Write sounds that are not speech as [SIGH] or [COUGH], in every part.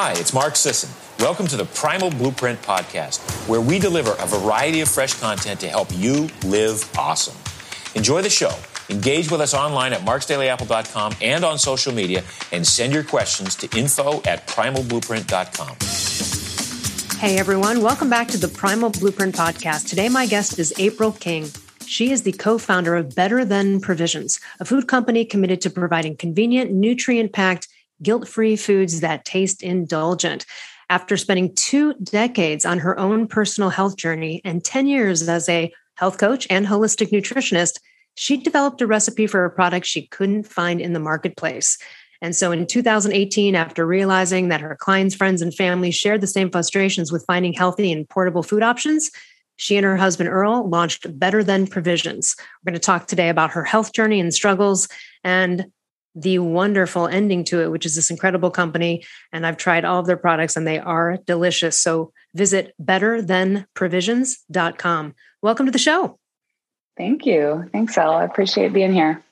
Hi, it's Mark Sisson. Welcome to the Primal Blueprint Podcast, where we deliver a variety of fresh content to help you live awesome. Enjoy the show. Engage with us online at marksdailyapple.com and on social media, and send your questions to info at primalblueprint.com. Hey everyone, welcome back to the Primal Blueprint Podcast. Today, my guest is April King. She is the co founder of Better Than Provisions, a food company committed to providing convenient, nutrient packed, guilt free foods that taste indulgent. After spending two decades on her own personal health journey and 10 years as a health coach and holistic nutritionist, she developed a recipe for a product she couldn't find in the marketplace. And so in 2018, after realizing that her clients, friends, and family shared the same frustrations with finding healthy and portable food options, she and her husband Earl launched Better Than Provisions. We're going to talk today about her health journey and struggles and the wonderful ending to it, which is this incredible company. And I've tried all of their products and they are delicious. So visit betterthanprovisions.com. Welcome to the show. Thank you. Thanks, Elle. I appreciate being here.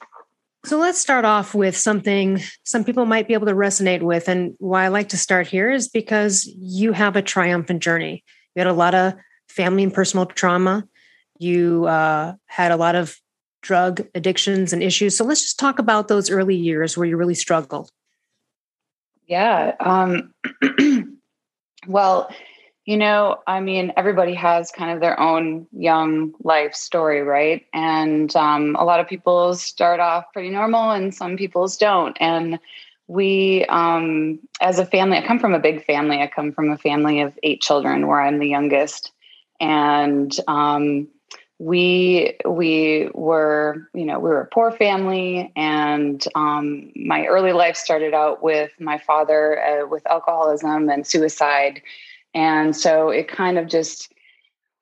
So let's start off with something some people might be able to resonate with. And why I like to start here is because you have a triumphant journey. You had a lot of family and personal trauma. You uh, had a lot of drug addictions and issues. So let's just talk about those early years where you really struggled. Yeah. Um, [CLEARS THROAT] well, you know, I mean, everybody has kind of their own young life story, right? And um, a lot of people start off pretty normal and some people's don't. And we, um, as a family, I come from a big family. I come from a family of eight children where I'm the youngest. And, um, we we were you know we were a poor family and um, my early life started out with my father uh, with alcoholism and suicide. And so it kind of just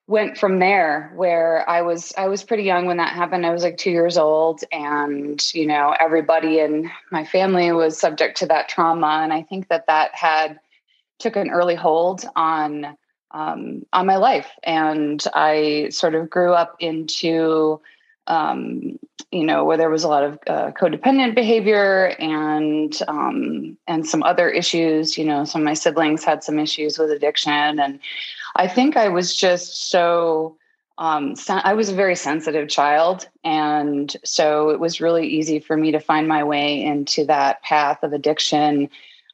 went from there where i was i was pretty young when that happened. I was like two years old and you know everybody in my family was subject to that trauma. And i think that that had took an early hold on um, on my life. And I sort of grew up into, um, you know, where there was a lot of uh, codependent behavior and um, and some other issues. You know, some of my siblings had some issues with addiction, and I think I was just so. Um, I was a very sensitive child, and so it was really easy for me to find my way into that path of addiction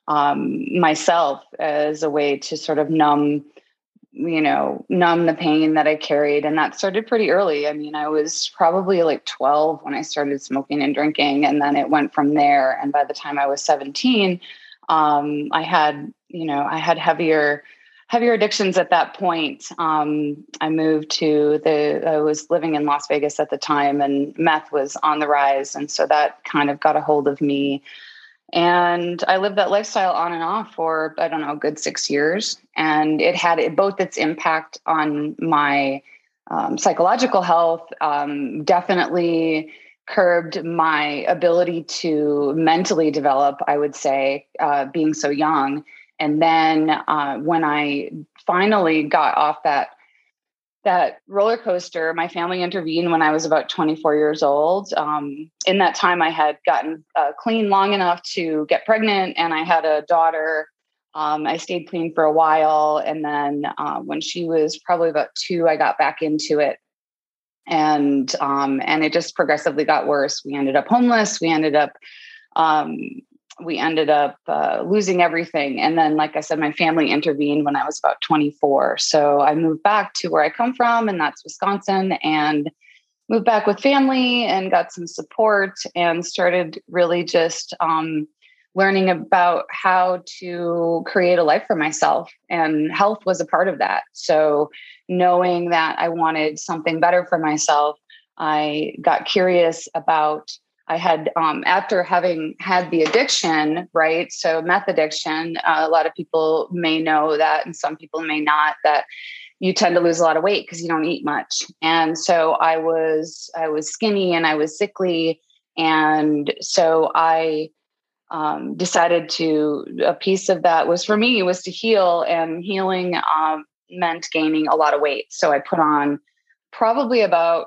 um, myself as a way to sort of numb you know, numb the pain that I carried. And that started pretty early. I mean, I was probably like 12 when I started smoking and drinking. And then it went from there. And by the time I was 17, um, I had, you know, I had heavier, heavier addictions at that point. Um, I moved to the, I was living in Las Vegas at the time and meth was on the rise. And so that kind of got a hold of me. And I lived that lifestyle on and off for, I don't know, a good six years. And it had both its impact on my um, psychological health, um, definitely curbed my ability to mentally develop, I would say, uh, being so young. And then uh, when I finally got off that that roller coaster, my family intervened when I was about 24 years old. Um, in that time, I had gotten uh, clean long enough to get pregnant, and I had a daughter. Um, I stayed clean for a while, and then uh, when she was probably about two, I got back into it, and um, and it just progressively got worse. We ended up homeless. We ended up um, we ended up uh, losing everything. And then, like I said, my family intervened when I was about 24. So I moved back to where I come from, and that's Wisconsin, and moved back with family and got some support and started really just um, learning about how to create a life for myself. And health was a part of that. So knowing that I wanted something better for myself, I got curious about I had, um, after having had the addiction, right? So, meth addiction, uh, a lot of people may know that, and some people may not, that you tend to lose a lot of weight because you don't eat much. And so I was, I was skinny and I was sickly. And so I um, decided to, a piece of that was for me was to heal, and healing um, meant gaining a lot of weight. So I put on probably about,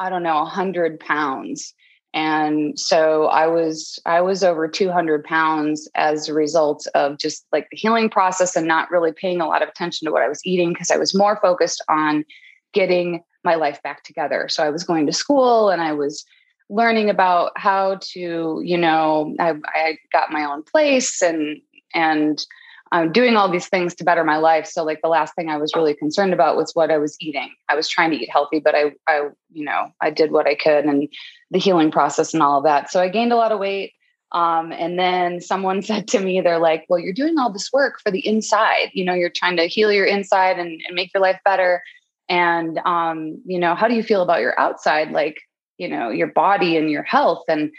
I don't know, 100 pounds and so i was i was over 200 pounds as a result of just like the healing process and not really paying a lot of attention to what i was eating because i was more focused on getting my life back together. So i was going to school and i was learning about how to you know i, I got my own place and and I'm doing all these things to better my life. So like the last thing I was really concerned about was what I was eating. I was trying to eat healthy, but I, I, you know, I did what I could and the healing process and all of that. So I gained a lot of weight. Um, and then someone [LAUGHS] said to me, they're like, well, you're doing all this work for the inside. You know, you're trying to heal your inside and, and make your life better. And, um, you know, how do you feel about your outside? Like, you know, your body and your health. And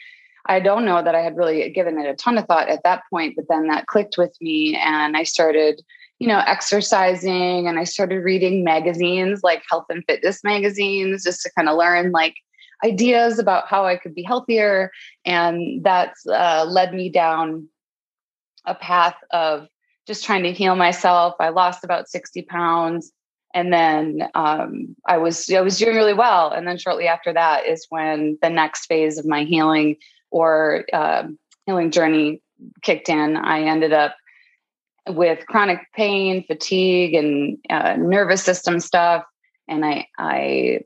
I don't know that I had really given it a ton of thought at that point, but then that clicked with me and I started, you know, exercising and I started reading magazines like health and fitness magazines just to kind of learn like ideas about how I could be healthier. And that uh, led me down a path of just trying to heal myself. I lost about 60 pounds and then um, I was I was doing really well. And then shortly after that is when the next phase of my healing or uh, healing journey kicked in, I ended up with chronic pain, fatigue, and uh, nervous system stuff. And I, I,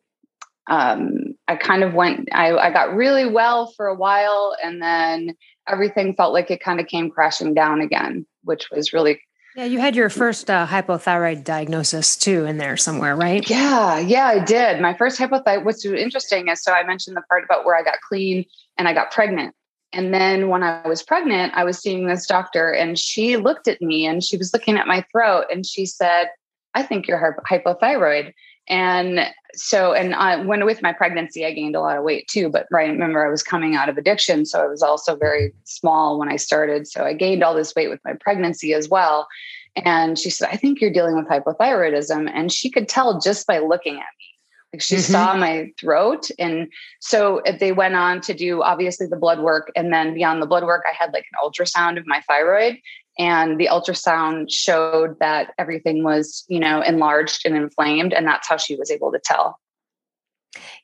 um, I kind of went. I, I got really well for a while, and then everything felt like it kind of came crashing down again, which was really yeah, you had your first uh, hypothyroid diagnosis too in there somewhere, right? Yeah, yeah, I did. My first hypothyroid. What's interesting is so I mentioned the part about where I got clean and I got pregnant. And then when I was pregnant, I was seeing this doctor and she looked at me and she was looking at my throat and she said, I think you're hypothyroid. And so, and I, when with my pregnancy, I gained a lot of weight too. But right, remember, I was coming out of addiction. So I was also very small when I started. So I gained all this weight with my pregnancy as well. And she said, I think you're dealing with hypothyroidism. And she could tell just by looking at me. Like she mm-hmm. saw my throat. And so they went on to do obviously the blood work. And then beyond the blood work, I had like an ultrasound of my thyroid. And the ultrasound showed that everything was, you know, enlarged and inflamed. And that's how she was able to tell.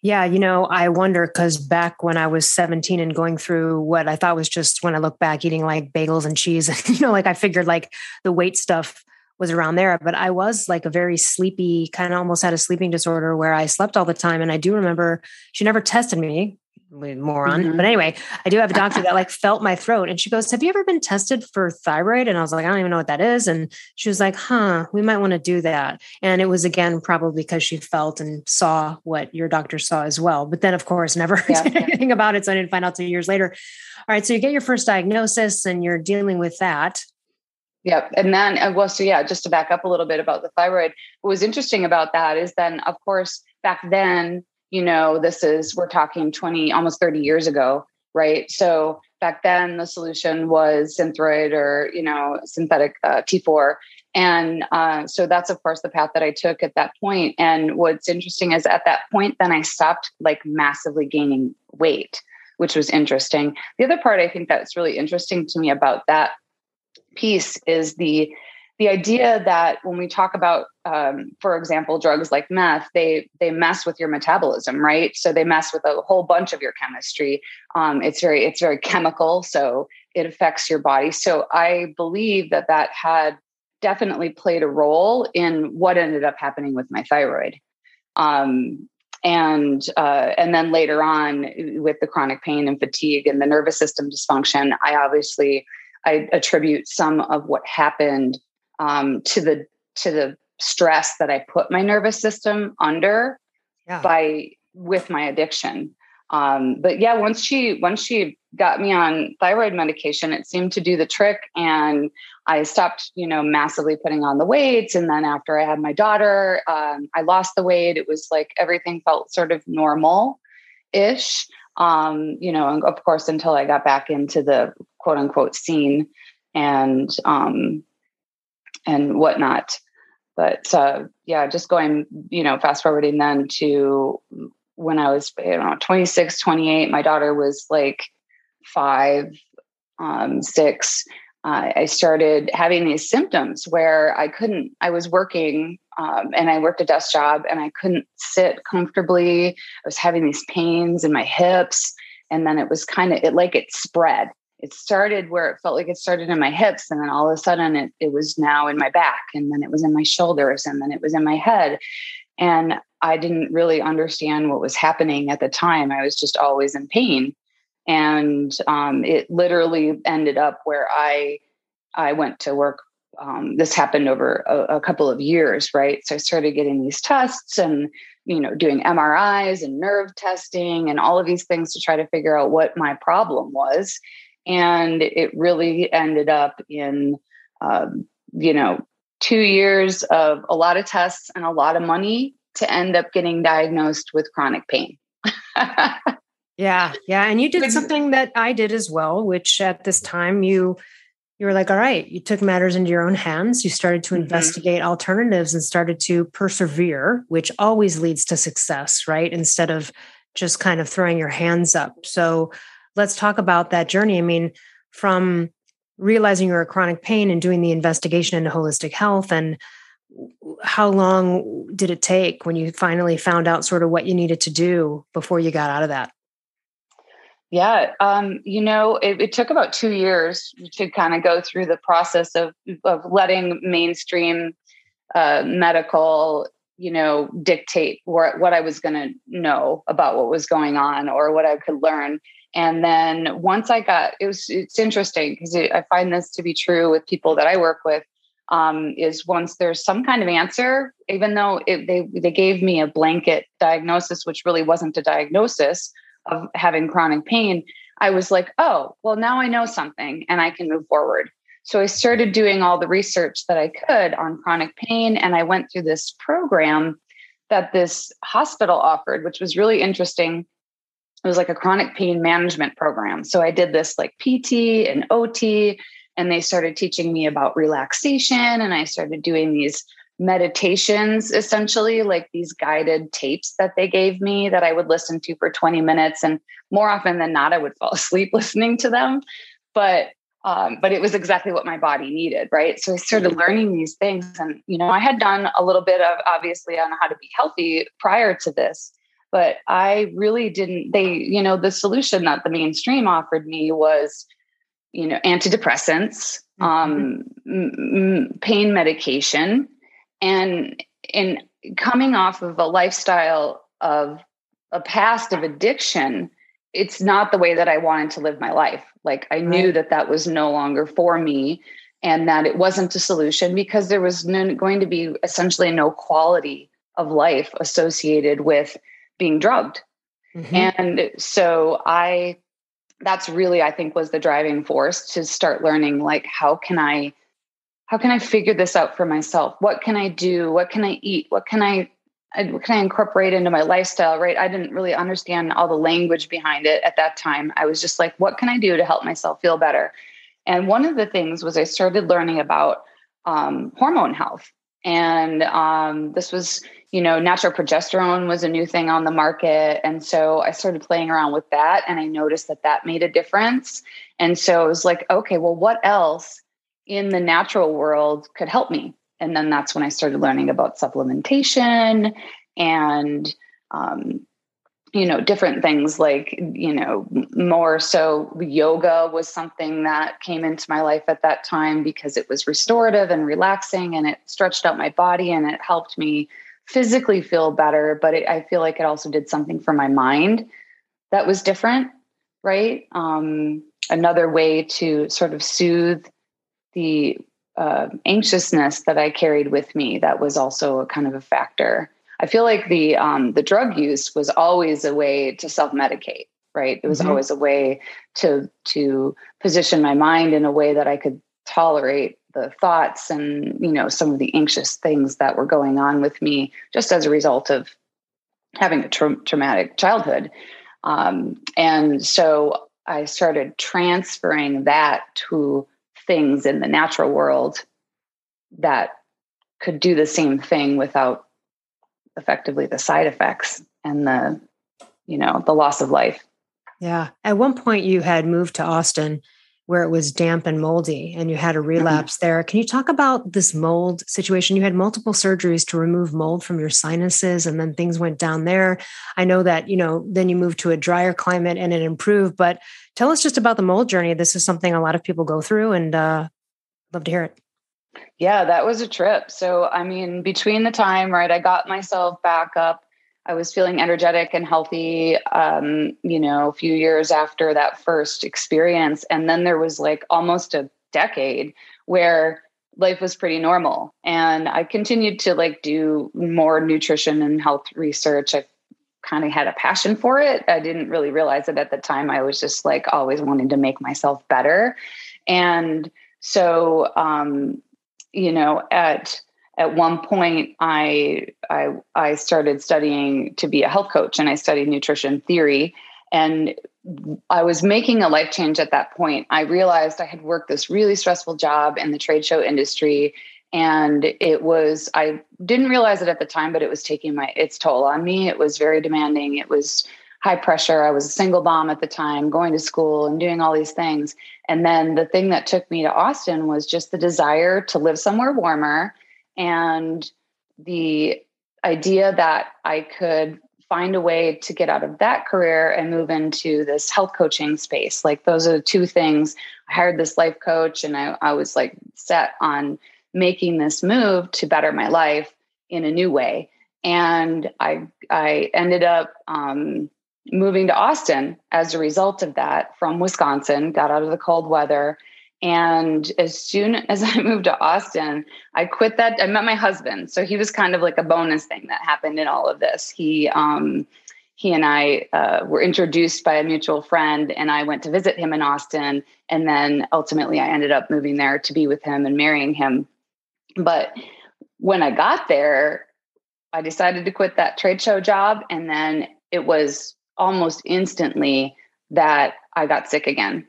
Yeah, you know, I wonder because back when I was 17 and going through what I thought was just when I look back eating like bagels and cheese, [LAUGHS] you know, like I figured like the weight stuff was around there. But I was like a very sleepy, kind of almost had a sleeping disorder where I slept all the time. And I do remember she never tested me, moron. Mm-hmm. But anyway, I do have a doctor that like felt my throat and she goes, Have you ever been tested for thyroid? And I was like, I don't even know what that is. And she was like, Huh, we might want to do that. And it was again, probably because she felt and saw what your doctor saw as well. But then, of course, never [LAUGHS] yeah. did anything about it. So I didn't find out two years later. All right. So you get your first diagnosis and you're dealing with that. Yep. And then, uh, well, so yeah, just to back up a little bit about the thyroid, what was interesting about that is then, of course, back then, you know, this is, we're talking 20, almost 30 years ago, right? So back then, the solution was Synthroid or, you know, synthetic uh, T4. And uh, so that's, of course, the path that I took at that point. And what's interesting is at that point, then I stopped like massively gaining weight, which was interesting. The other part I think that's really interesting to me about that piece is the the idea that when we talk about um, for example drugs like meth they they mess with your metabolism right? So they mess with a whole bunch of your chemistry. Um, it's very it's very chemical so it affects your body. So i believe that that had definitely played a role in what ended up happening with my thyroid. Um, and uh, and then later on with the chronic pain and fatigue and the nervous system dysfunction i obviously I attribute some of what happened um, to the to the stress that I put my nervous system under yeah. by with my addiction. Um, but yeah, once she once she got me on thyroid medication, it seemed to do the trick, and I stopped, you know, massively putting on the weights. And then after I had my daughter, um, I lost the weight. It was like everything felt sort of normal ish um, you know, of course, until I got back into the quote unquote scene and um, and whatnot. But uh, yeah, just going, you know, fast forwarding then to when I was, you know, 26, 28, my daughter was like five, um, six. Uh, I started having these symptoms where I couldn't, I was working um, and I worked a desk job and I couldn't sit comfortably. I was having these pains in my hips and then it was kind of it like it spread it started where it felt like it started in my hips and then all of a sudden it, it was now in my back and then it was in my shoulders and then it was in my head. And i didn't really understand what was happening at the time. I was just always in pain. And um, it literally ended up where i i went to work um, this happened over a, a couple of years right? So i started getting these tests and you know doing mris and nerve testing and all of these things to try to figure out what my problem was and it really ended up in um, you know two years of a lot of tests and a lot of money to end up getting diagnosed with chronic pain. [LAUGHS] Yeah yeah and you did something that i did as well which at this time you you were like all right you took matters into your own hands you started to mm-hmm. investigate alternatives and started to persevere which always leads to success right? Instead of just kind of throwing your hands up. So let's talk about that journey. I mean, from realizing you're a chronic pain and doing the investigation into holistic health and how long did it take when you finally found out sort of what you needed to do before you got out of that? Yeah, um, you know, it, it, took about two years to kind of go through the process of of letting mainstream uh, medical, you know, dictate what what I was going to know about what was going on or what I could learn. And then once I got, it was, it's interesting because it, I find this to be true with people that I work with. Um, is once there's some kind of answer, even though it, they they gave me a blanket diagnosis, which really wasn't a diagnosis of having chronic pain, I was like, oh, well, now I know something and I can move forward. So I started doing all the research that I could on chronic pain, and I went through this program that this hospital offered, which was really interesting it was like a chronic pain management program. So I did this like PT and OT, and they started teaching me about relaxation. And I started doing these meditations, essentially, like these guided tapes that they gave me that I would listen to for 20 minutes. And more often than not, I would fall [LAUGHS] asleep listening to them. But um, but it was exactly what my body needed, right? So I started learning these things, and you know, I had done a little bit of obviously on how to be healthy prior to this, but I really didn't. They, you know, the solution that the mainstream offered me was, you know, antidepressants, mm-hmm. um, m- pain medication, and in coming off of a lifestyle of a past of addiction it's not the way that I wanted to live my life. Like I knew that that was no longer for me and that it wasn't a solution because there was no, going to be essentially no quality of life associated with being drugged. Mm-hmm. And so I that's really I think was the driving force to start learning like how can I how can I figure this out for myself? What can I do? What can I eat? What can I what can I incorporate into my lifestyle? Right. I didn't really understand all the language behind it at that time. I was just like, what can I do to help myself feel better? And one of the things was I started learning about um, hormone health. And um, this was you know, natural progesterone was a new thing on the market. And so I started playing around with that and I noticed that that made a difference. And so it was like, okay, well, what else in the natural world could help me? And then that's when I started learning about supplementation and, um, you know, different things like, you know, more so yoga was something that came into my life at that time because it was restorative and relaxing and it stretched out my body and it helped me physically feel better, but it, I feel like it also did something for my mind that was different, right? Um, another way to sort of soothe the uh, anxiousness that I carried with me that was also a kind of a factor. I feel like the um, the drug use was always a way to self medicate, right? It was mm-hmm. always a way to to position my mind in a way that I could tolerate the thoughts and you know some of the anxious things that were going on with me just as a result of having a tra- traumatic childhood. Um, and so i started transferring that to things in the natural world that could do the same thing without effectively the side effects and the you know the loss of life. Yeah. At one point you had moved to austin where it was damp and moldy and you had a mm-hmm. relapse there. Can you talk about this mold situation? You had multiple surgeries to remove mold from your sinuses and then things went down there. I know that, you know, then you moved to a drier climate and it improved, but tell us just about the mold journey. This is something a lot of people go through and uh love to hear it. Yeah, that was a trip. So, I mean, between the time, right, I got myself back up I was feeling energetic and healthy, um, you know, a few years after that first experience. And then there was like almost a decade where life was pretty normal. And I continued to like do more nutrition and health research. I kind of had a passion for it. I didn't really realize it at the time. I was just like always wanting to make myself better. And so, um, you know, at at one point I, I i started studying to be a health coach and i studied nutrition theory. And i was making a life change at that point. I realized i had worked this really stressful job in the trade show industry and it was i didn't realize it at the time but it was taking my its toll on me. It was very demanding. It was high pressure. I was a single mom at the time going to school and doing all these things. And then the thing that took me to austin was just the desire to live somewhere warmer and the idea that I could find a way to get out of that career and move into this health coaching space. Like those are the two things. I hired this life coach and I, I was like set on making this move to better my life in a new way. And I I ended up um, moving to Austin as a result of that from Wisconsin, got out of the cold weather and as soon [LAUGHS] as I moved to Austin, I quit that. I met my husband. So he was kind of like a bonus thing that happened in all of this. He, um, he and I uh, were introduced by a mutual friend, and I went to visit him in Austin. And then ultimately, I ended up moving there to be with him and marrying him. But when I got there, I decided to quit that trade show job. And then it was almost instantly that I got sick again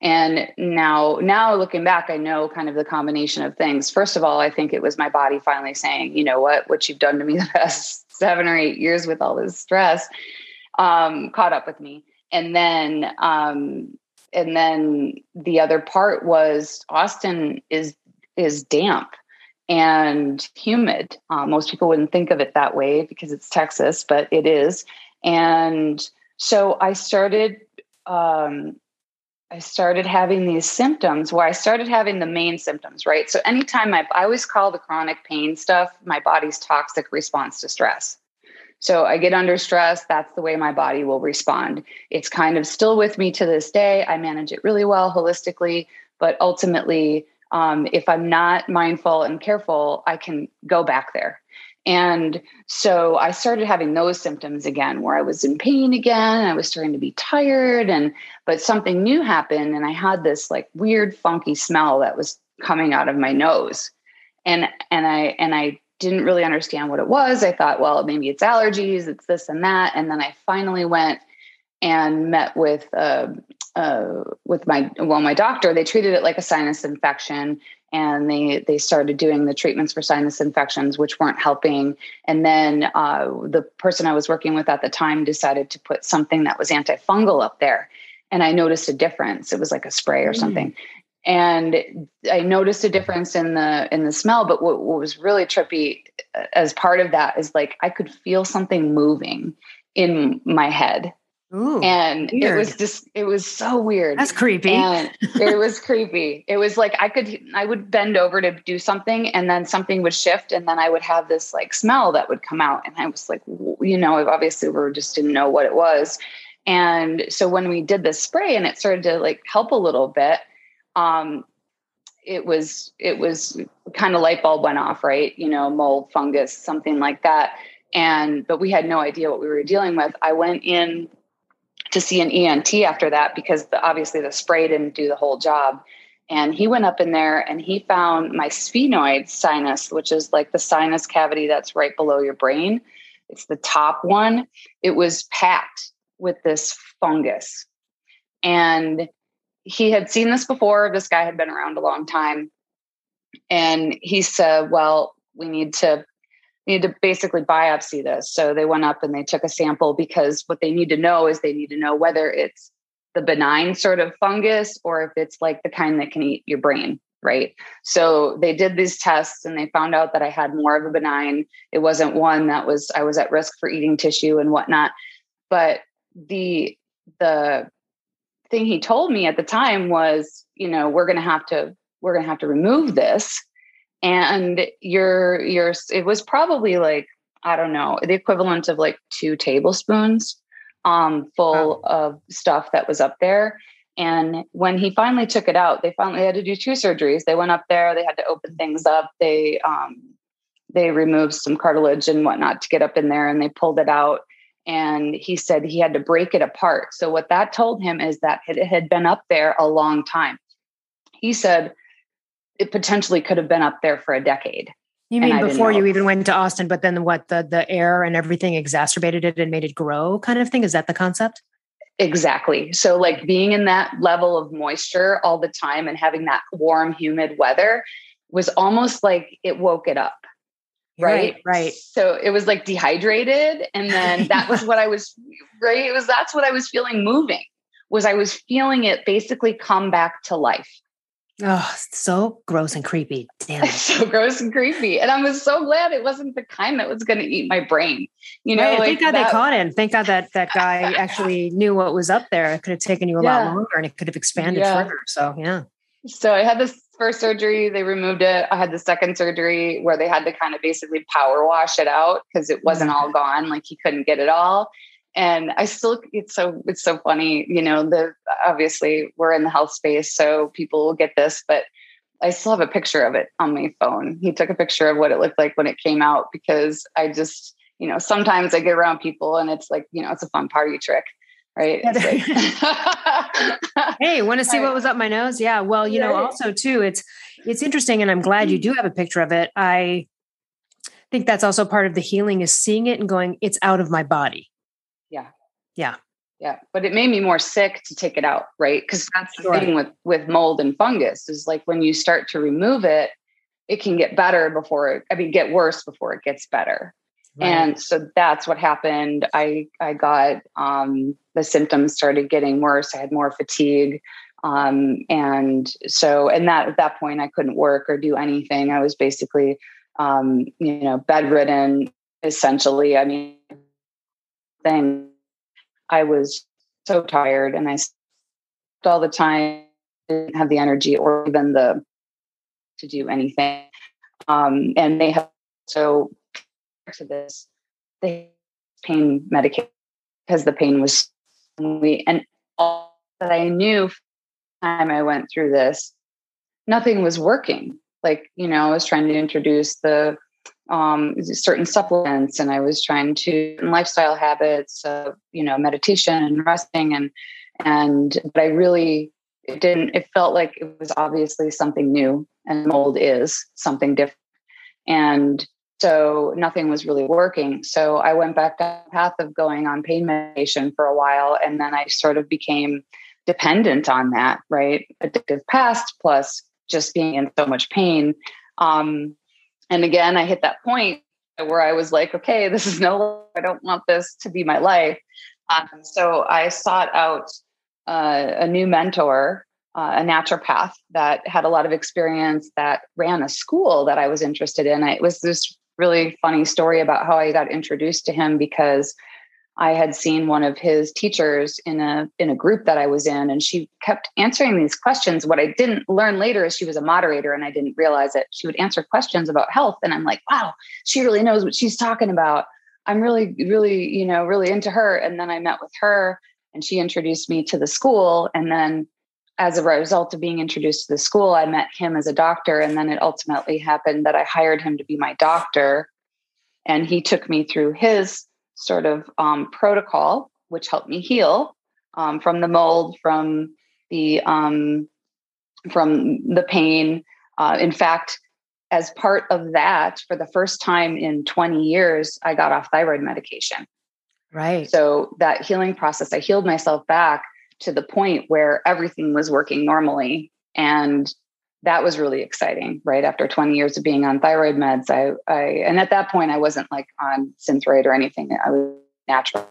and now now looking back i know kind of the combination of things. First of all i think it was my body finally saying you know what? What you've done to me [LAUGHS] the past seven or eight years with all this stress um, caught up with me. And then um, and then the other part was austin is is damp and humid. Uh, most people wouldn't think of it that way because it's texas but it is. And so i started um, I started having these symptoms where I started having the main symptoms, right? So anytime I, I always call the chronic pain stuff my body's toxic response to stress. So I get under stress, that's the way my body will respond. It's kind of still with me to this day. I manage it really well holistically, but ultimately, um, if I'm not mindful and careful, I can go back there. And so I started having those symptoms again where I was in pain again. I was starting to be tired and but something new happened and I had this like weird funky smell that was coming out of my nose. And and I and I didn't really understand what it was. I thought, well, maybe it's allergies, it's this and that. And then I finally went and met with uh, uh, with my well my doctor. They treated it like a sinus infection, and they they started doing the treatments for sinus infections which weren't helping. And then uh, the person i was working with at the time decided to put something that was antifungal up there. And i noticed a difference. It was like a spray or mm. something. And i noticed a difference in the in the smell. But what, what was really trippy uh, as part of that is like i could feel something moving in my head Ooh, and weird. it was just it was so weird. That's creepy. And it [LAUGHS] was creepy. It was like i could i would bend over to do something and then something would shift and then i would have this like smell that would come out. And i was like you know obviously we just didn't know what it was. And so when we did the spray and it started to like help a little bit um it was it was kind of light bulb went off right? You know mold fungus something like that. And but we had no idea what we were dealing with. I went in to see an ENT after that because the, obviously the spray didn't do the whole job. And he went up in there and he found my sphenoid sinus, which is like the sinus cavity that's right below your brain. It's the top one. It was packed with this fungus. And he had seen this before. This guy had been around a long time. And he said, Well, we need to need to basically biopsy this. So they went up and they took a sample because what they need to know is they need to know whether it's the benign sort of fungus or if it's like the kind that can eat your brain right? So they did these tests and they found out that i had more of a benign. It wasn't one that was i was at risk for eating tissue and whatnot. But the the thing he told me at the time was you know we're going to have to we're going to have to remove this and you're you're it was probably like i don't know the equivalent of like two tablespoons um full wow. of stuff that was up there. And when he finally took it out they finally had to do two surgeries. They went up there they had to open things up they um they removed some cartilage and whatnot to get up in there and they pulled it out. And he said he had to break it apart. So what that told him is that it had been up there a long time. He said it potentially could have been up there for a decade. You mean before you even went to Austin, but then what the the air and everything exacerbated it and made it grow kind of thing? Is that the concept? Exactly. So like being in that level of moisture all the time and having that warm, humid weather was almost like it woke it up. Right. Right. right. So it was like dehydrated. And then [LAUGHS] that was what I was right. It was that's what I was feeling moving was I was feeling it basically come back to life. Oh, so gross and creepy. Damn. [LAUGHS] so gross and creepy. And I was so glad it wasn't the kind that was going to eat my brain. You know, right. like thank God that, they caught him. Thank God that that guy actually [LAUGHS] knew what was up there. It could have taken you a yeah. lot longer and it could have expanded yeah. further. So, yeah. So I had this first surgery, they removed it. I had the second surgery where they had to kind of basically power wash it out because it wasn't all gone. Like he couldn't get it all and i still it's so it's so funny you know the obviously we're in the health space so people will get this but i still have a picture of it on my phone. He took a picture of what it looked like when it came out because i just you know sometimes i get around people and it's like you know it's a fun party trick right? Like, [LAUGHS] hey want to see what was up my nose? Yeah well you know also too it's it's interesting and i'm glad you mm-hmm. do have a picture of it. I think that's also part of the healing is seeing it and going it's out of my body yeah. Yeah. Yeah. But it made me more sick to take it out, right? Because that's the thing with with mold and fungus is like when you start to remove it, it can get better before it, I mean, get worse before it gets better. Right. And so that's what happened. I I got um, the symptoms started getting worse. I had more fatigue, um, and so and that at that point I couldn't work or do anything. I was basically um, you know bedridden essentially. I mean, thing. I was so tired and I all the time didn't have the energy or even the to do anything. Um, and they have so to this they pain medication because the pain was we and all that I knew time I went through this, nothing was working. Like, you know, I was trying to introduce the um, certain supplements and I was trying to lifestyle habits, uh, you know, meditation and resting and and but I really it didn't it felt like it was obviously something new and mold is something different. And so nothing was really working. So I went back down the path of going on pain medication for a while and then I sort of became dependent on that right? Addictive past plus just being in so much pain. Um, and again, I hit that point where I was like, okay, this is no, I don't want this to be my life. Um, so I sought out uh, a new mentor, uh, a naturopath that had a lot of experience that ran a school that I was interested in. I, it was this really funny story about how I got introduced to him because I had seen one of his teachers in a in a group that I was in, and she kept answering these questions. What I didn't learn later is she was a moderator, and I didn't realize it. She would answer questions about health, and I'm like, wow, she really knows what she's talking about. I'm really, really, you know, really into her. And then I met with her, and she introduced me to the school, and then as a result of being introduced to the school, I met him as a doctor, and then it ultimately happened that I hired him to be my doctor, and he took me through his sort of um, protocol, which helped me heal um, from the mold, from the um, from the pain. Uh, in fact, as part of that, for the first time in 20 years, I got off thyroid medication. Right. So that healing process, I healed myself back to the point where everything was working normally. And that was really exciting, right? After 20 years of being on thyroid meds, I, I and at that point I wasn't like on Synthroid or anything. I was natural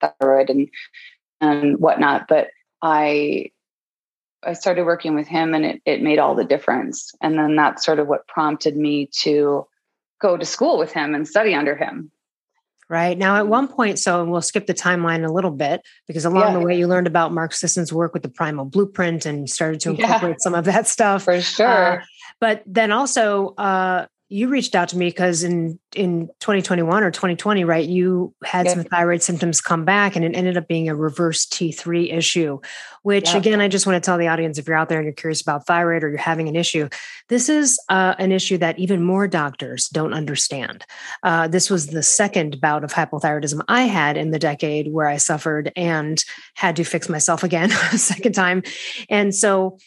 thyroid and and whatnot. But I I started working with him and it, it made all the difference. And then that's sort of what prompted me to go to school with him and study under him. Right. Now, at one point, so we'll skip the timeline a little bit because along yeah. the way, you learned about Mark Sisson's work with the primal blueprint and started to [LAUGHS] incorporate yeah. some of that stuff. For sure. Uh, but then also, uh, you reached out to me because in in 2021 or 2020 right you had yeah. some thyroid symptoms come back and it ended up being a reverse t3 issue which yeah. again i just want to tell the audience if you're out there and you're curious about thyroid or you're having an issue this is uh, an issue that even more doctors don't understand uh, this was the second bout of hypothyroidism i had in the decade where i suffered and had to fix myself again [LAUGHS] a second time and so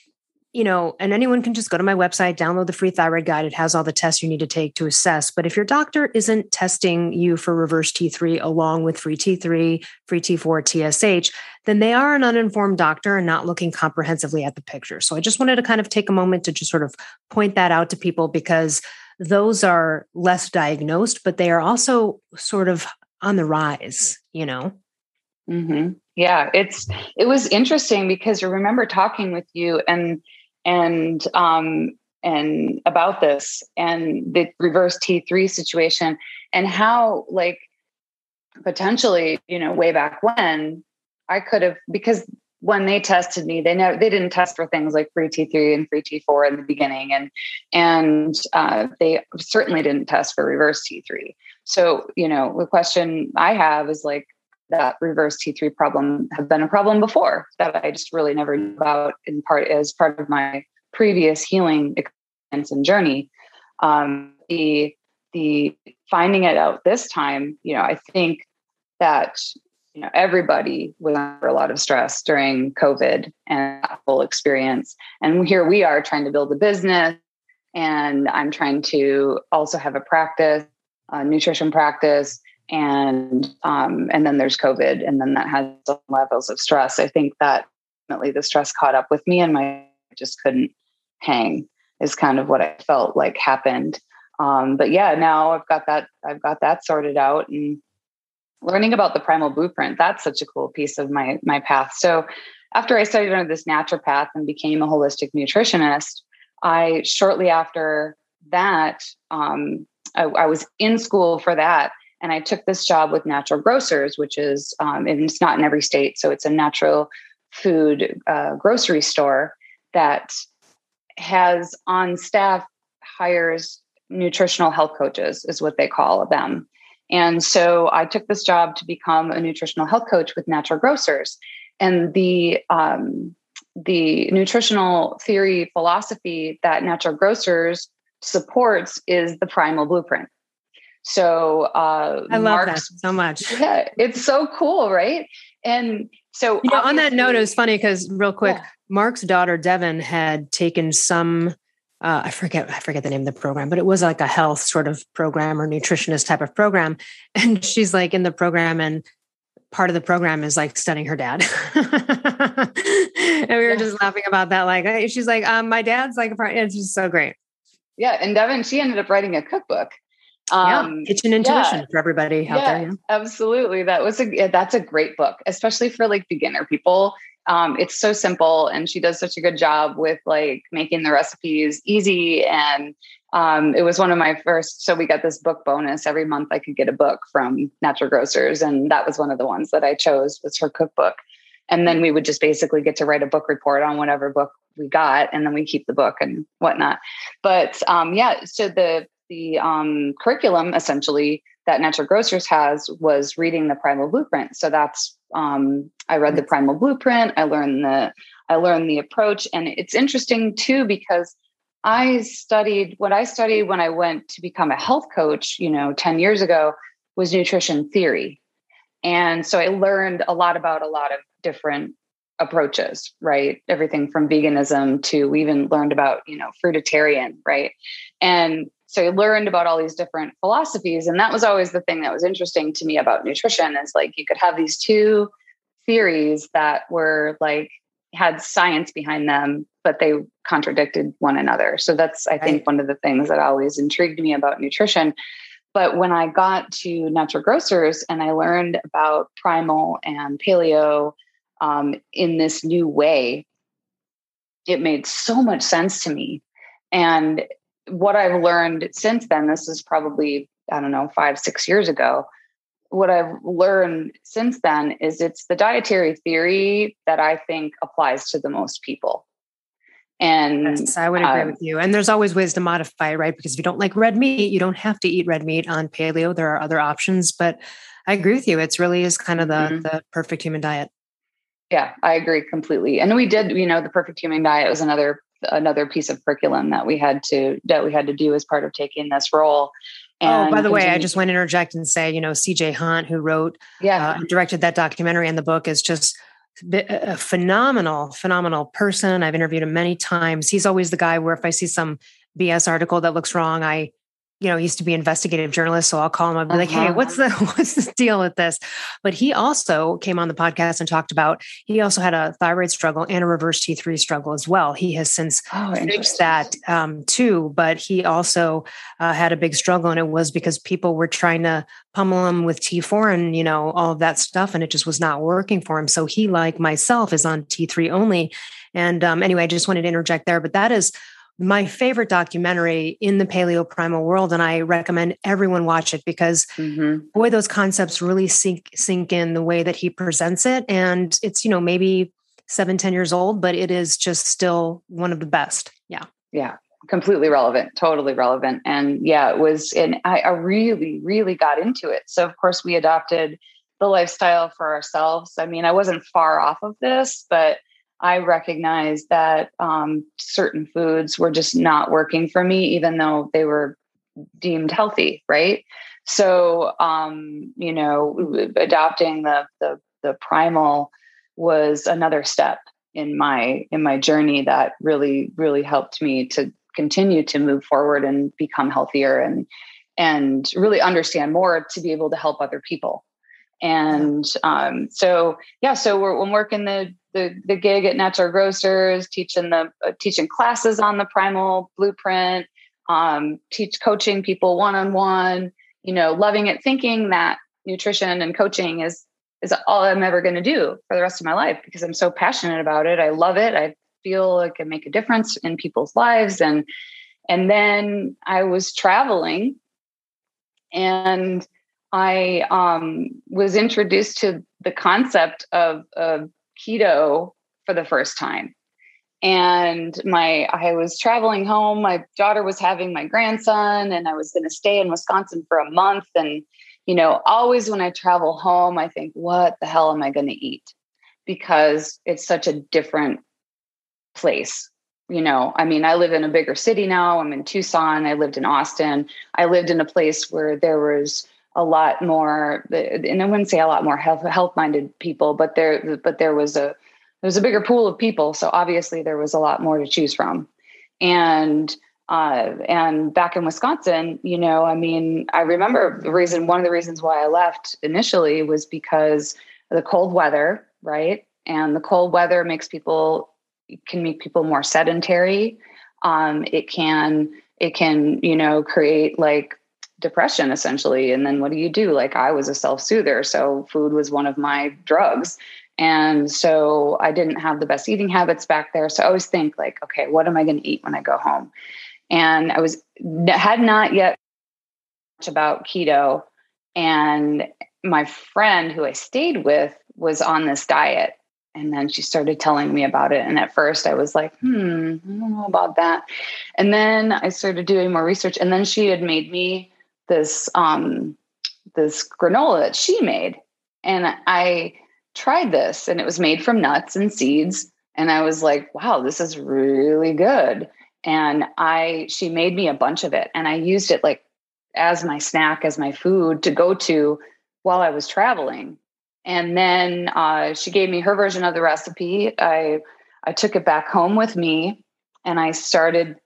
you know, and anyone can just go to my website, download the free thyroid guide. It has all the tests you need to take to assess. But if your doctor isn't testing you for reverse T3 along with free T3, free T4, TSH, then they are an uninformed doctor and not looking comprehensively at the picture. So I just wanted to kind of take a moment to just sort of point that out to people because those are less diagnosed, but they are also sort of on the rise, you know? Mm-hmm. Yeah, it's it was interesting because I remember talking with you and and um, and about this and the reverse T3 situation and how like potentially, you know, way back when I could have because when they tested me, they never they didn't test for things like free T3 and free T4 in the beginning, and and uh, they certainly didn't test for reverse T3. So you know, the question I have is like, that reverse T3 problem have been a problem before that I just really never knew about in part as part of my previous healing experience and journey. Um, the the finding it out this time, you know, I think that you know everybody was under a lot of stress during COVID and that whole experience. And here we are trying to build a business, and I'm trying to also have a practice, a nutrition practice, and um, and then there's COVID, and then that has some levels of stress. I think that definitely the stress caught up with me, and my just couldn't hang. Is kind of what I felt like happened. Um, but yeah, now I've got that I've got that sorted out, and learning about the primal blueprint that's such a cool piece of my my path. So after I studied under this naturopath and became a holistic nutritionist, I shortly after that um, I, I was in school for that and I took this job with Natural Grocers, which is, um, and it's not in every state. So it's a natural food uh, grocery store that has on staff, hires nutritional health coaches, is what they call them. And so I took this job to become a nutritional health coach with Natural Grocers. And the um, the nutritional theory philosophy that Natural Grocers supports is the primal blueprint. So uh, I love Mark's, that so much. [LAUGHS] Yeah, it's so cool, right? And so, you know, on that note, it was funny because real quick, yeah. Mark's daughter Devyn had taken some. Uh, I forget I forget the name of the program, but it was like a health sort of program or nutritionist type of program. [LAUGHS] And she's like in the program, and part of the program is like studying her dad. [LAUGHS] and we were just laughing about that. Like she's like, um, my dad's like, it's just so great. Yeah, and Devyn, she ended up writing a cookbook um, yeah, kitchen intuition yeah, for everybody out yeah, there. Yeah. Absolutely. That was a that's a great book, especially for like beginner people. Um, it's so simple and she does such a good job with like making the recipes easy and um, it was one of my first so we got this book bonus every month i could get a book from natural grocers and that was one of the ones that i chose was her cookbook and then we would just basically get to write a book report on whatever book we got and then we keep the book and whatnot but um, yeah so the the um, curriculum essentially that Natural Grocers has was reading the Primal Blueprint. So that's um, I read the Primal Blueprint. I learned the I learned the approach, and it's interesting too because I studied what I studied when I went to become a health coach. You know, ten years ago was nutrition theory, and so I learned a lot about a lot of different approaches right everything from veganism to we even learned about you know fruitarian right and so I learned about all these different philosophies. And that was always the thing that was interesting to me about nutrition is like you could have these two theories that were like had science behind them, but they contradicted one another. So that's, I think, one of the things that always intrigued me about nutrition. But when I got to natural grocers and I learned about primal and paleo um, in this new way, it made so much sense to me. And what I've learned since then, this is probably, I don't know, five, six years ago. What I've learned since then is it's the dietary theory that I think applies to the most people. And yes, I would agree um, with you. And there's always ways to modify, right? Because if you don't like red meat, you don't have to eat red meat on paleo. There are other options, but I agree with you. It's really is kind of the mm-hmm. the perfect human diet. Yeah, I agree completely. And we did, you know, the perfect human diet was another another piece of curriculum that we had to that we had to do as part of taking this role. And oh, by the way, I just want to interject and say, you know, CJ Hunt, who wrote, yeah, uh, directed that documentary and the book, is just a phenomenal, phenomenal person. I've interviewed him many times. He's always the guy where if I see some BS article that looks wrong, I you know, he used to be investigative journalist. So I'll call him and be uh-huh. like, Hey, what's the, [LAUGHS] what's the deal with this? But he also came on the podcast and talked about, he also had a thyroid struggle and a reverse T3 struggle as well. He has since oh, fixed that um, too, but he also uh, had a big struggle and it was because people were trying to pummel him with T4 and, you know, all of that stuff. And it just was not working for him. So he, like myself, is on T3 only. And um, anyway, I just wanted to interject there, but that is my favorite documentary in the paleo primal world and i recommend everyone watch it because mm-hmm. boy those concepts really sink sink in the way that he presents it. And it's you know maybe seven ten years old but it is just still one of the best. Yeah. Yeah completely relevant totally relevant. And yeah it was and I, I really really got into it. So of course we adopted the lifestyle for ourselves. I mean i wasn't far off of this but I recognized that um, certain foods were just not working for me, even though they were deemed healthy, right? So, um, you know, adopting the, the the primal was another step in my in my journey that really really helped me to continue to move forward and become healthier and and really understand more to be able to help other people and um, so yeah so we're, we're working the the, the gig at Natural Grocers, teaching the uh, teaching classes on the primal blueprint, um, teach coaching people one on one. You know, loving it, thinking that nutrition and coaching is is all I'm ever going to do for the rest of my life because I'm so passionate about it. I love it. I feel like I make a difference in people's lives, and and then I was traveling, and I um, was introduced to the concept of, of keto for the first time. And my i was traveling home my daughter was having my grandson and i was going to stay in wisconsin for a month. And you know always when i travel home i think what the hell am i going to eat? Because it's such a different place you know? I mean i live in a bigger city now. I'm in tucson. I lived in austin. I lived in a place where there was a lot more and i wouldn't say a lot more health health minded people but there but there was a there was a bigger pool of people so obviously there was a lot more to choose from. And uh, and back in wisconsin you know i mean i remember the reason one of the reasons why i left initially was because the cold weather right? And the cold weather makes people can make people more sedentary. Um, it can it can you know create like depression essentially. And then what do you do? Like i was a self-soother so food was one of my drugs. And so i didn't have the best eating habits back there. So i always think like okay what am i going to eat when i go home? And i was had not yet much about keto. And my friend who i stayed with was on this diet. And then she started telling me about it. And at first i was like hmm i don't know about that. And then i started doing more research. And then she had made me this um, this granola that she made, and I tried this, and it was made from nuts and seeds, and I was like, wow, this is really good. And I she made me a bunch of it, and I used it like as my snack, as my food to go to while I was traveling. And then uh, she gave me her version of the recipe. I I took it back home with me, and I started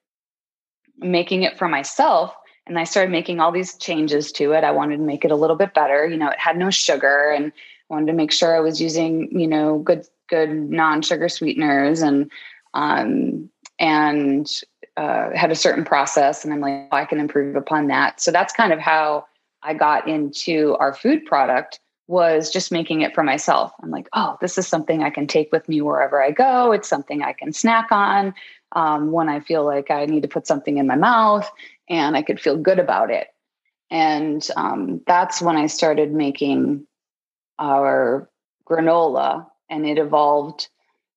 making it for myself and I started making all these changes to it. I wanted to make it a little bit better. You know, it had no sugar and I wanted to make sure I was using, you know, good good non-sugar sweeteners and um and uh, had a certain process and I'm like, oh, I can improve upon that. So that's kind of how I got into our food product was just making it for myself. I'm like, oh, this is something I can take with me wherever I go. It's something I can snack on um, when I feel like I need to put something in my mouth and I could feel good about it. And um, that's when I started making our granola, and it evolved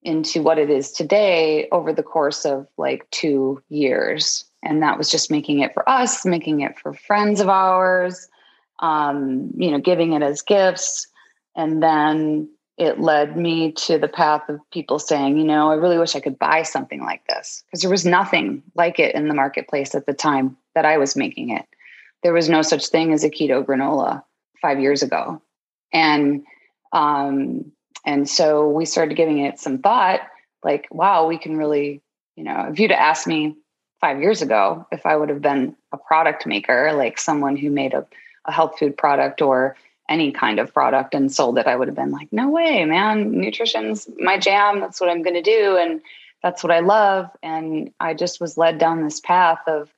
into what it is today over the course of like two years. And that was just making it for us, making it for friends of ours, um, you know, giving it as gifts. And then it led me to the path of people saying, you know, I really wish I could buy something like this because there was nothing like it in the marketplace at the time that I was making it. There was no such thing as a keto granola five years ago. And um, and so we started giving it some thought, like, wow, we can really, you know, if you'd asked me five years ago if I would have been a product maker, like someone who made a, a health food product or any kind of product and sold it, I would have been like, no way, man, nutrition's my jam. That's what I'm going to do. And that's what I love. And I just was led down this path of,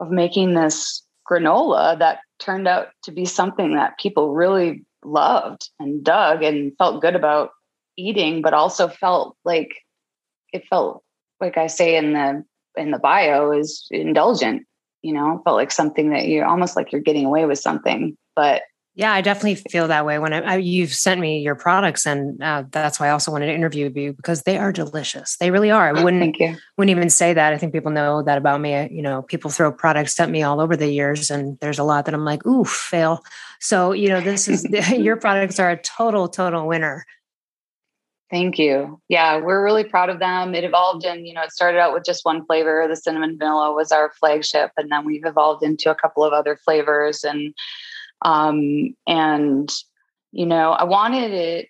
of making this granola that turned out to be something that people really loved and dug and felt good about eating, but also felt like it felt like I say in the in the bio is indulgent. You know, felt like something that you're almost like you're getting away with something, but yeah, I definitely feel that way when I, I, you've sent me your products, and uh, that's why I also wanted to interview you because they are delicious. They really are. I oh, wouldn't wouldn't even say that. I think people know that about me. You know, people throw products at me all over the years, and there's a lot that I'm like, ooh, fail. So you know, this is [LAUGHS] your products are a total total winner. Thank you. Yeah, we're really proud of them. It evolved and, you know, it started out with just one flavor. The cinnamon vanilla was our flagship. And then we've evolved into a couple of other flavors. And um, and, you know, I wanted it,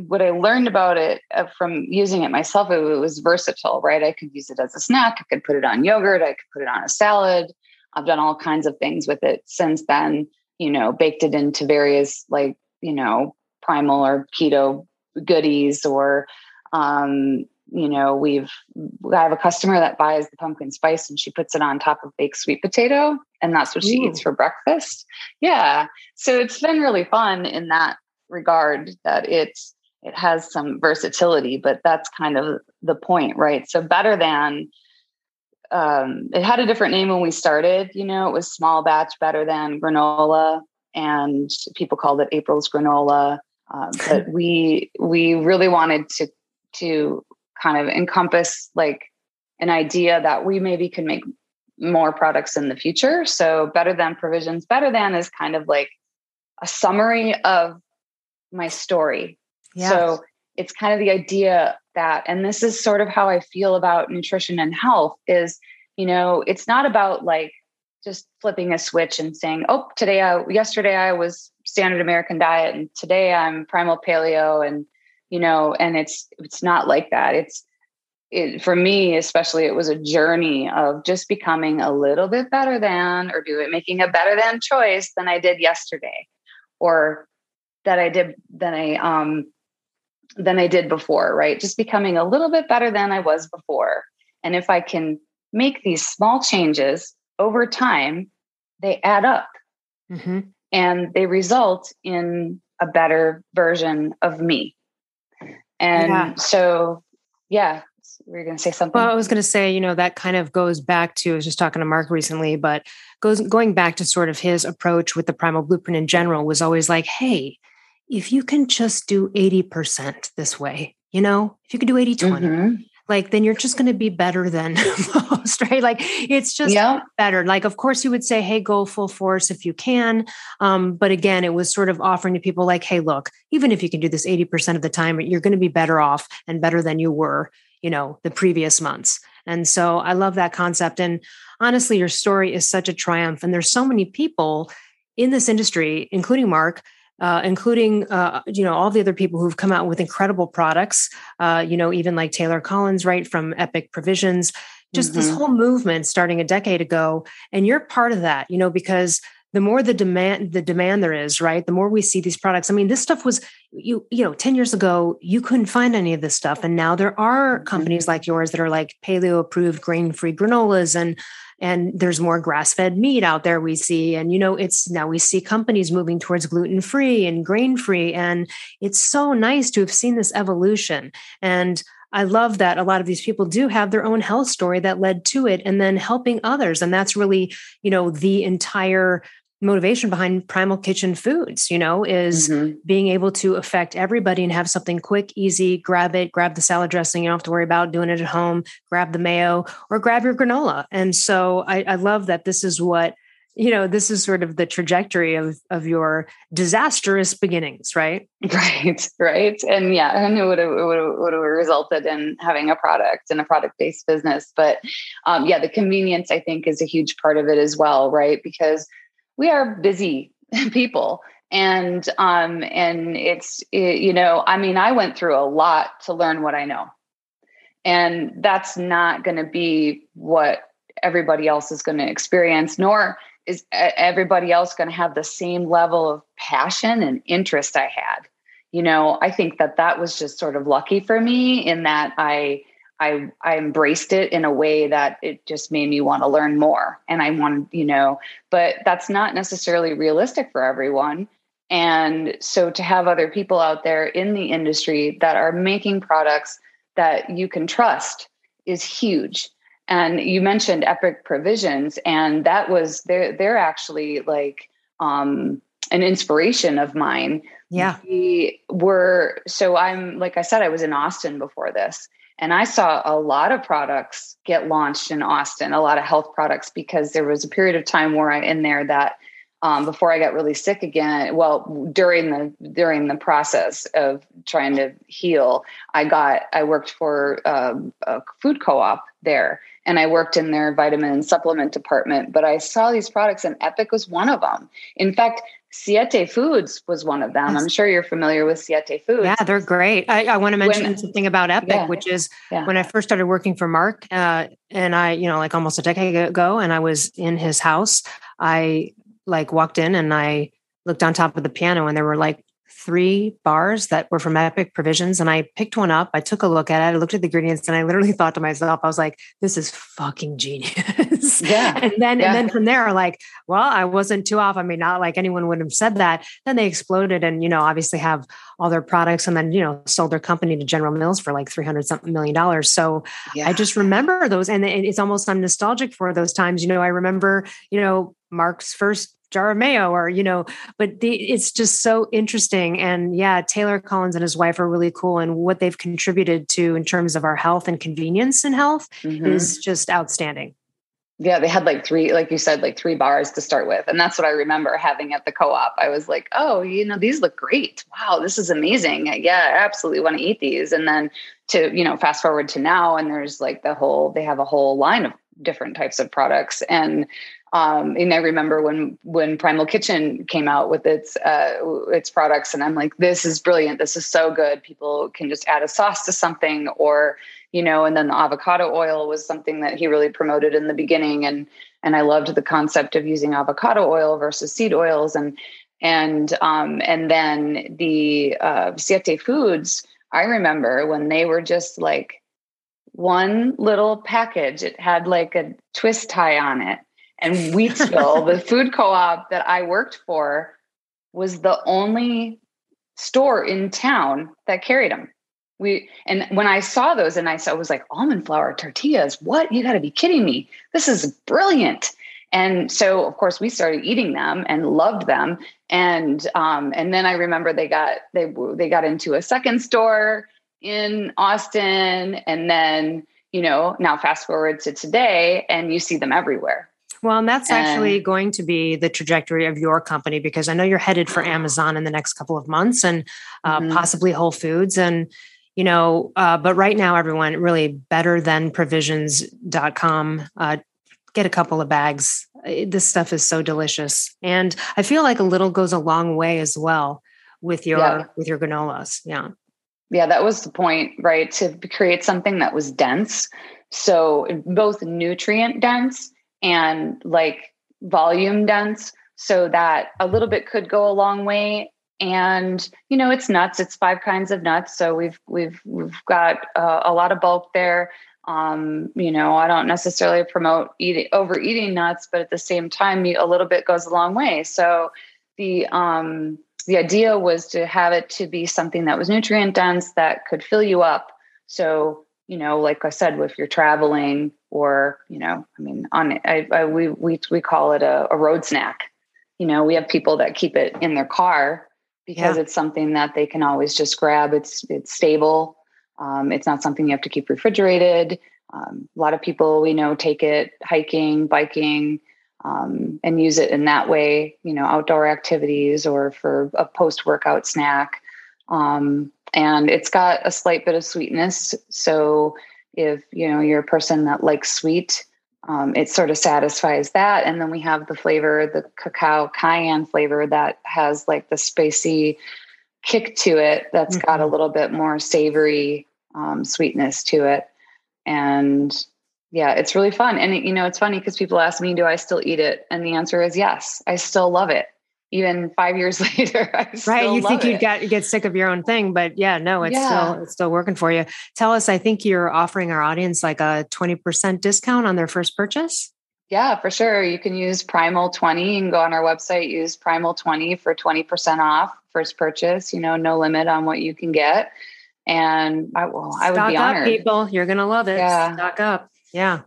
what I learned about it uh, from using it myself, it, was versatile, right? I could use it as a snack. I could put it on yogurt. I could put it on a salad. I've done all kinds of things with it since then, you know, baked it into various like, you know, primal or keto goodies or, um, you know we've i have a customer that buys the pumpkin spice and she puts it on top of baked sweet potato and that's what she Ooh. eats for breakfast. Yeah. So it's been really fun in that regard that it's it has some versatility but that's kind of the point right? So better than um, it had a different name when we started you know it was small batch better than granola and people called it april's granola um, [LAUGHS] but we we really wanted to to kind of encompass like an idea that we maybe can make more products in the future. So better than provisions, better than is kind of like a summary of my story. Yes. So it's kind of the idea that, and this is sort of how I feel about nutrition and health is, you know, it's not about like just flipping a switch and saying, oh, today I, yesterday I was standard American diet and today I'm primal paleo and you know and it's it's not like that it's it, for me especially it was a journey of just becoming a little bit better than or do it making a better than choice than i did yesterday or that i did than i um than i did before right? Just becoming a little bit better than i was before. And if i can make these small changes over time they add up. Mm-hmm. and they result in a better version of me. And yeah. so, yeah, we are going to say something. Well, I was going to say, you know, that kind of goes back to, I was just talking to Mark recently, but goes going back to sort of his approach with the primal blueprint in general was always like, hey, if you can just do 80% this way, you know, if you could do 80 20, mm-hmm like then you're just going to be better than [LAUGHS] most right like it's just yeah. better like of course you would say hey go full force if you can um, but again it was sort of offering to people like hey look even if you can do this 80% of the time you're going to be better off and better than you were you know the previous months and so i love that concept and honestly your story is such a triumph and there's so many people in this industry including mark uh, including uh, you know all the other people who've come out with incredible products. Uh, you know, even like Taylor Collins, right from Epic Provisions. Just mm-hmm. this whole movement starting a decade ago, and you're part of that. You know, because the more the demand the demand there is right the more we see these products. I mean this stuff was you you know 10 years ago you couldn't find any of this stuff. And now there are mm-hmm. companies like yours that are like paleo approved grain free granolas and and there's more grass-fed meat out there we see. And you know it's now we see companies moving towards gluten-free and grain-free and it's so nice to have seen this evolution. And I love that a lot of these people do have their own health story that led to it and then helping others. And that's really, you know, the entire motivation behind primal kitchen foods you know is mm-hmm. being able to affect everybody and have something quick easy grab it grab the salad dressing you don't have to worry about doing it at home grab the mayo or grab your granola. And so I, I love that this is what you know this is sort of the trajectory of of your disastrous beginnings right? [LAUGHS] Right right. And yeah and it would have, would have, would have resulted in having a product and a product based business. But um, yeah the convenience i think is a huge part of it as well right? Because we are busy [LAUGHS] people. And um and it's it, you know i mean i went through a lot to learn what i know. And that's not going to be what everybody else is going to experience nor is everybody else going to have the same level of passion and interest i had. You know i think that that was just sort of lucky for me in that i I I embraced it in a way that it just made me want to learn more. And I wanted, you know, but that's not necessarily realistic for everyone. And so to have other people out there in the industry that are making products that you can trust is huge. And you mentioned Epic Provisions, and that was they're they're actually like um an inspiration of mine. Yeah. We were so I'm like I said, I was in Austin before this and I saw a lot of products get launched in Austin, a lot of health products, because there was a period of time where I in there that um, before I got really sick again. Well, during the during the process of trying to heal, I got I worked for um, a food co-op there, and I worked in their vitamin and supplement department. But I saw these products, and Epic was one of them. In fact, Siete Foods was one of them. I'm sure you're familiar with Siete Foods. Yeah, they're great. I, I want to mention when, something about Epic, yeah, which is yeah. when I first started working for Mark, uh, and I, you know, like almost a decade ago, and I was in his house. I like walked in and I looked on top of the piano, and there were like three bars that were from Epic Provisions. And I picked one up. I took a look at it. I looked at the ingredients and I literally [LAUGHS] thought to myself, I was like, this is fucking genius. [LAUGHS] Yeah. and then yeah. and then from there, like, well, I wasn't too off. I mean, not like anyone would have said that. Then they exploded and, you know, obviously have all their products and then, you know, sold their company to General Mills for like 300 something million dollars. So yeah. I just remember those. And it's almost, I'm nostalgic for those times. You know, I remember, you know, Mark's first jar of mayo or you know but the, it's just so interesting. And yeah taylor collins and his wife are really cool. And what they've contributed to in terms of our health and convenience in health mm-hmm. is just outstanding. Yeah they had like three like you said like three bars to start with. And that's what i remember having at the co-op. I was like oh you know these look great. Wow this is amazing. Yeah i absolutely want to eat these. And then to you know fast forward to now and there's like the whole they have a whole line of different types of products. And um, and I remember when when Primal Kitchen came out with its uh, its products, and I'm like, this is brilliant. This is so good. People can just add a sauce to something, or you know. And then the avocado oil was something that he really promoted in the beginning, and and I loved the concept of using avocado oil versus seed oils, and and um, and then the uh, Siete Foods. I remember when they were just like one little package. It had like a twist tie on it and Wheatsville, [LAUGHS] the food co-op that I worked for, was the only store in town that carried them. We and when I saw those and I saw it was like almond flour tortillas. What? You got to be kidding me. This is brilliant. And so of course we started eating them and loved them. And um, and then I remember they got they they got into a second store in Austin and then you know now fast forward to today and you see them everywhere well, and that's actually going to be the trajectory of your company because I know you're headed for Amazon in the next couple of months and uh, mm-hmm. possibly Whole Foods. And, you know, uh, but right now, everyone really better than provisions.com. Uh, get a couple of bags. This stuff is so delicious. And I feel like a little goes a long way as well with your yeah. with your granolas. Yeah. Yeah, that was the point, right? To create something that was dense. So both nutrient dense and like volume dense so that a little bit could go a long way and you know it's nuts it's five kinds of nuts so we've we've we've got uh, a lot of bulk there Um, you know, I don't necessarily promote eating overeating nuts, but at the same time, a little bit goes a long way. So the um, the idea was to have it to be something that was nutrient dense that could fill you up. So you know, like I said, if you're traveling or you know, I mean, on I, I we we we call it a, a road snack. You know, we have people that keep it in their car because yeah. it's something that they can always just grab. It's it's stable. Um, it's not something you have to keep refrigerated. Um, a lot of people we know take it hiking, biking, um, and use it in that way. You know, outdoor activities or for a post workout snack. Um, and it's got a slight bit of sweetness. So if you know you're a person that likes sweet, um, it sort of satisfies that. And then we have the flavor, the cacao cayenne flavor that has like the spicy kick to it. That's mm-hmm. got a little bit more savory um, sweetness to it. And yeah, it's really fun. And it, you know, it's funny because people ask me, do I still eat it? And the answer is yes, I still love it. Even five years [LAUGHS] later, right? You think you'd get get sick of your own thing, but yeah, no, it's yeah. still it's still working for you. Tell us, I think you're offering our audience like a twenty percent discount on their first purchase. Yeah, for sure. You can use Primal 20. You can go on our website, use Primal 20 for 20% off first purchase. You know, no limit on what you can get. And I, will. I would be honored. Up, people, you're gonna love it. Yeah. Stock up. Yeah.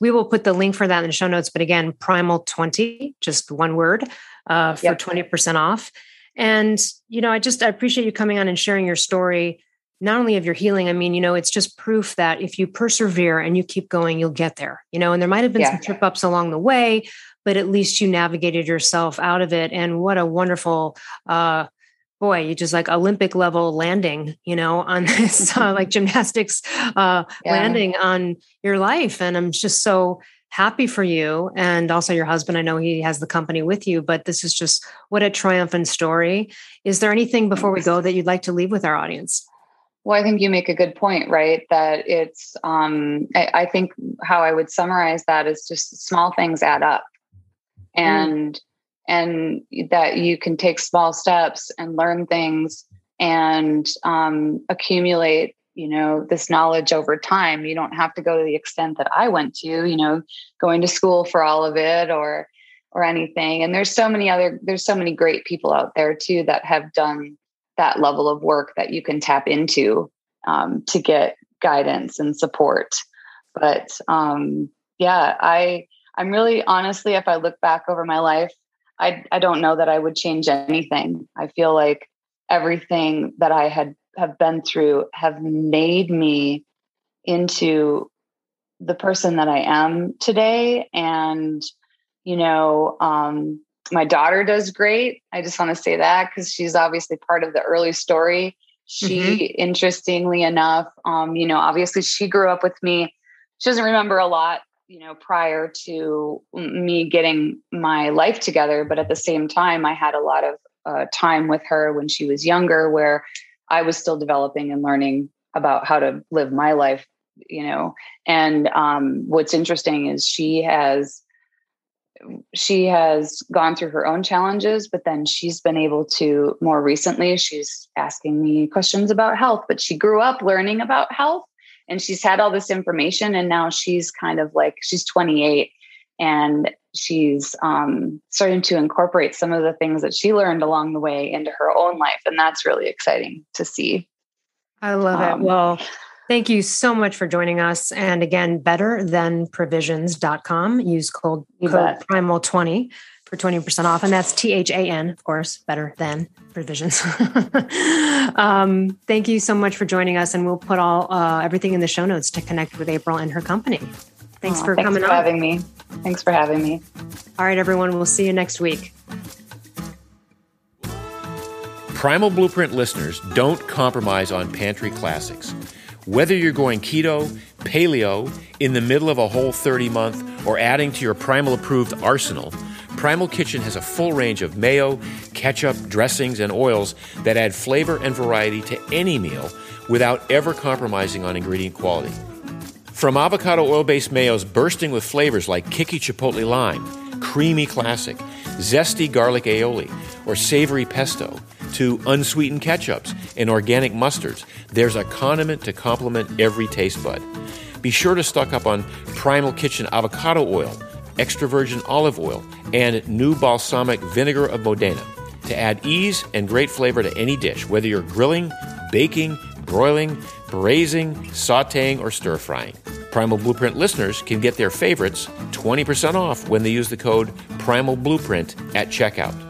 We will put the link for that in the show notes. But again, Primal 20, just one word, uh, for yep. 20% off. And, you know, I just I appreciate you coming on and sharing your story, not only of your healing. I mean, you know, it's just proof that if you persevere and you keep going, you'll get there, you know, and there might have been yeah. some trip ups along the way, but at least you navigated yourself out of it. And what a wonderful, uh, boy, you just like Olympic level landing, you know, on [LAUGHS] this uh, like [LAUGHS] gymnastics uh, yeah. landing on your life. And I'm just so happy for you and also your husband. I know he has the company with you, but this is just what a triumphant story. Is there anything before we go that you'd like to leave with our audience? Well, I think you make a good point, right? That it's, um, I, I think how I would summarize that is just small things add up. Mm. And mm and that you can take small steps and learn things and um, accumulate you know this knowledge over time. You don't have to go to the extent that i went to you know going to school for all of it or or anything. And there's so many other there's so many great people out there too that have done that level of work that you can tap into um, to get guidance and support. But um, yeah i i'm really honestly if i look back over my life I I don't know that I would change anything. I feel like everything that I had have been through have made me into the person that I am today. And you know, um, my daughter does great. I just want to say that because she's obviously part of the early story. She, mm-hmm. interestingly enough, um, you know, obviously she grew up with me. She doesn't remember a lot you know prior to me getting my life together but at the same time i had a lot of uh, time with her when she was younger where i was still developing and learning about how to live my life you know? And um, what's interesting is she has she has gone through her own challenges but then she's been able to more recently she's asking me questions about health but she grew up learning about health and she's had all this information and now she's kind of like she's 28 and she's um, starting to incorporate some of the things that she learned along the way into her own life and that's really exciting to see i love um, it well thank you so much for joining us and again better than provisions.com use code, code primal 20 for 20% off. And that's T H A N, of course, better than provisions. [LAUGHS] um, thank you so much for joining us. And we'll put all uh, everything in the show notes to connect with April and her company. Thanks for coming. thanks coming for on. having me. Thanks for having me. All right, everyone. We'll see you next week. Primal Blueprint listeners don't compromise on pantry classics. Whether you're going keto, paleo, in the middle of a whole 30 month, or adding to your Primal approved arsenal, Primal Kitchen has a full range of mayo, ketchup, dressings, and oils that add flavor and variety to any meal without ever compromising on ingredient quality. From avocado oil based mayos bursting with flavors like kicky chipotle lime, creamy classic, zesty garlic aioli, or savory pesto, to unsweetened ketchups and organic mustards, there's a condiment to complement every taste bud. be sure to stock up on Primal Kitchen avocado oil, extra virgin olive oil, and new balsamic vinegar of Modena to add ease and great flavor to any dish, whether you're grilling, baking, broiling, braising, sauteing, or stir frying. Primal Blueprint listeners can get their favorites 20% off when they use the code Primal Blueprint at checkout.